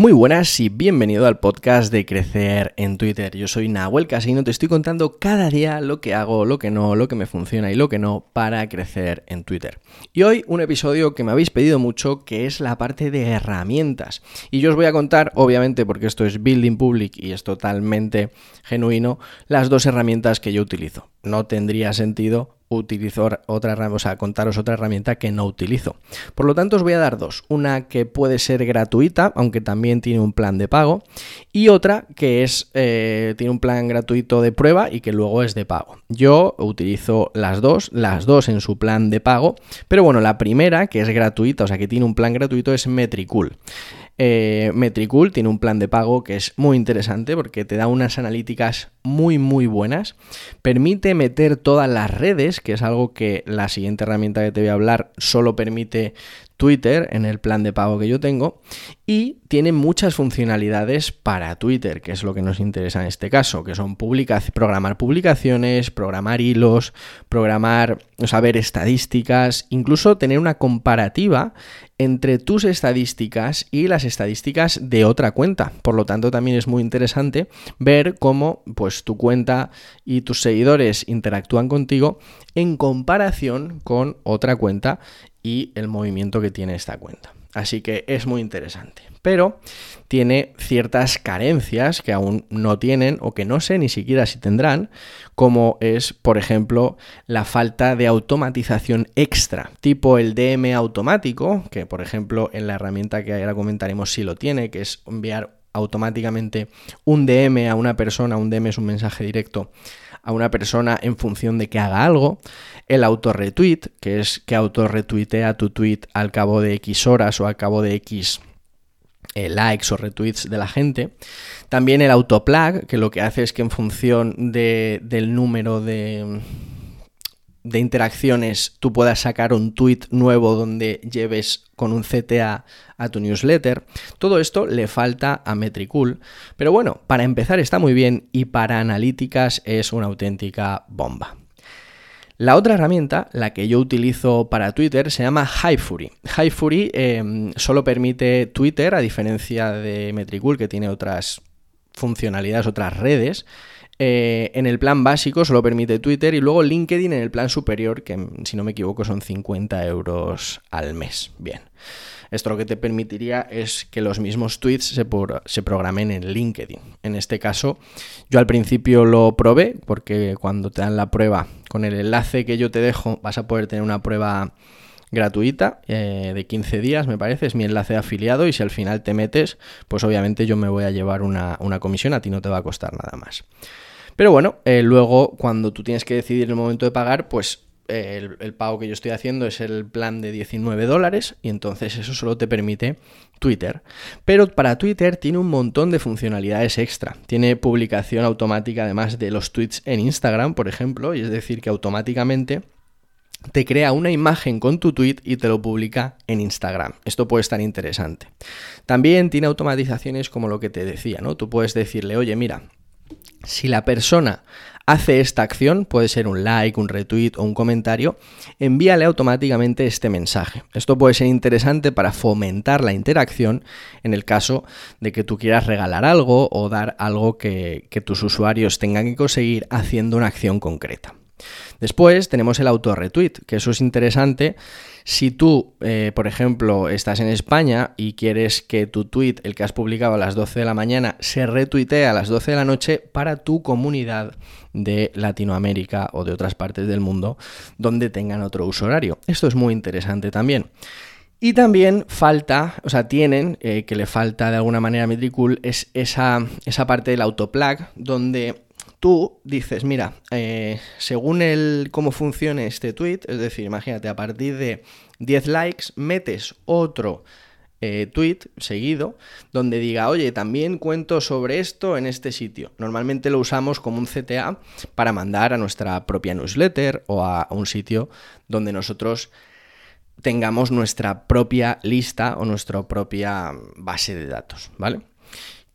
Muy buenas y bienvenido al podcast de Crecer en Twitter. Yo soy Nahuel Casino, te estoy contando cada día lo que hago, lo que no, lo que me funciona y lo que no para crecer en Twitter. Y hoy un episodio que me habéis pedido mucho, que es la parte de herramientas. Y yo os voy a contar, obviamente porque esto es Building Public y es totalmente genuino, las dos herramientas que yo utilizo. No tendría sentido utilizar otra herramienta, o sea, contaros otra herramienta que no utilizo. Por lo tanto, os voy a dar dos. Una que puede ser gratuita, aunque también tiene un plan de pago, y otra que es eh, tiene un plan gratuito de prueba y que luego es de pago. Yo utilizo las dos, las dos en su plan de pago, pero bueno, la primera, que es gratuita, o sea, que tiene un plan gratuito, es Metricool. Eh, Metricool tiene un plan de pago que es muy interesante porque te da unas analíticas muy muy buenas. Permite meter todas las redes, que es algo que la siguiente herramienta que te voy a hablar solo permite Twitter en el plan de pago que yo tengo y tiene muchas funcionalidades para Twitter, que es lo que nos interesa en este caso, que son programar publicaciones, programar hilos, programar, saber estadísticas, incluso tener una comparativa entre tus estadísticas y las estadísticas de otra cuenta. Por lo tanto, también es muy interesante ver cómo pues tu cuenta y tus seguidores interactúan contigo en comparación con otra cuenta y el movimiento que tiene esta cuenta. Así que es muy interesante. Pero tiene ciertas carencias que aún no tienen o que no sé ni siquiera si tendrán, como es, por ejemplo, la falta de automatización extra, tipo el DM automático, que por ejemplo en la herramienta que ahora comentaremos sí lo tiene, que es enviar automáticamente un DM a una persona, un DM es un mensaje directo a una persona en función de que haga algo, el autorretweet, que es que autorretuitea tu tweet al cabo de X horas o al cabo de X eh, likes o retweets de la gente. También el autoplug, que lo que hace es que en función de, del número de, de interacciones tú puedas sacar un tweet nuevo donde lleves con un CTA a tu newsletter. Todo esto le falta a Metricool, pero bueno, para empezar está muy bien y para analíticas es una auténtica bomba. La otra herramienta, la que yo utilizo para Twitter, se llama HiFury. HiFury eh, solo permite Twitter, a diferencia de Metricool, que tiene otras funcionalidades, otras redes. Eh, en el plan básico solo permite Twitter y luego LinkedIn en el plan superior, que si no me equivoco son 50 euros al mes. Bien. Esto lo que te permitiría es que los mismos tweets se, se, programen en LinkedIn. En este caso, yo al principio lo probé porque cuando te dan la prueba con el enlace que yo te dejo vas a poder tener una prueba gratuita eh, de 15 días, me parece, es mi enlace de afiliado y si al final te metes, pues obviamente yo me voy a llevar una, una comisión, a ti no te va a costar nada más. Pero bueno, eh, luego cuando tú tienes que decidir el momento de pagar, pues el, pago que yo estoy haciendo es el plan de 19 dólares y entonces eso solo te permite Twitter. Pero para Twitter tiene un montón de funcionalidades extra. Tiene publicación automática además de los tweets en Instagram, por ejemplo, y es decir que automáticamente te crea una imagen con tu tweet y te lo publica en Instagram. Esto puede estar interesante. También tiene automatizaciones como lo que te decía, ¿no? Tú puedes decirle, oye, mira, si la persona hace esta acción, puede ser un like, un retweet o un comentario, envíale automáticamente este mensaje. Esto puede ser interesante para fomentar la interacción en el caso de que tú quieras regalar algo o dar algo que, que tus usuarios tengan que conseguir haciendo una acción concreta. Después tenemos el auto-retweet, que eso es interesante. Si tú, eh, por ejemplo, estás en España y quieres que tu tweet, el que has publicado a las 12 de la mañana, se retuitee a las 12 de la noche para tu comunidad de Latinoamérica o de otras partes del mundo donde tengan otro uso horario. Esto es muy interesante también. Y también falta, o sea, tienen, eh, que le falta de alguna manera a Metricool, es esa, esa parte del autoplug donde tú dices, mira, eh, según el cómo funcione este tweet, es decir, imagínate, a partir de 10 likes, metes otro eh, tweet seguido donde diga, oye, también cuento sobre esto en este sitio. Normalmente lo usamos como un CTA para mandar a nuestra propia newsletter o a un sitio donde nosotros tengamos nuestra propia lista o nuestra propia base de datos, ¿vale?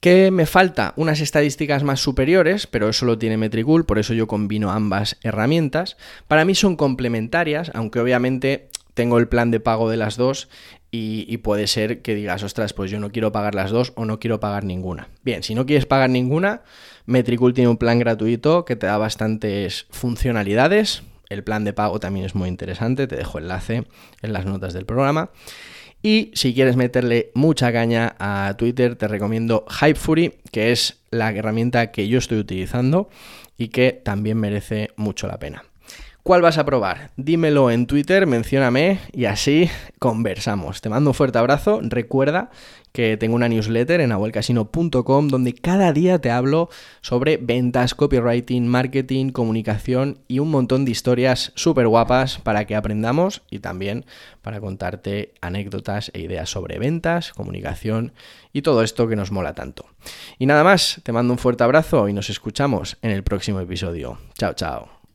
¿Qué me falta? Unas estadísticas más superiores, pero eso lo tiene Metricool, por eso yo combino ambas herramientas. Para mí son complementarias, aunque obviamente tengo el plan de pago de las dos y, puede ser que digas, ostras, pues yo no quiero pagar las dos o no quiero pagar ninguna. Bien, si no quieres pagar ninguna, Metricool tiene un plan gratuito que te da bastantes funcionalidades. El plan de pago también es muy interesante, te dejo enlace en las notas del programa. Y si quieres meterle mucha caña a Twitter, te recomiendo Hypefury, que es la herramienta que yo estoy utilizando y que también merece mucho la pena. ¿Cuál vas a probar? Dímelo en Twitter, mencióname y así conversamos. Te mando un fuerte abrazo. Recuerda que tengo una newsletter en abuelcasino.com donde cada día te hablo sobre ventas, copywriting, marketing, comunicación y un montón de historias súper guapas para que aprendamos y también para contarte anécdotas e ideas sobre ventas, comunicación y todo esto que nos mola tanto. Y nada más, te mando un fuerte abrazo y nos escuchamos en el próximo episodio. Chao, chao.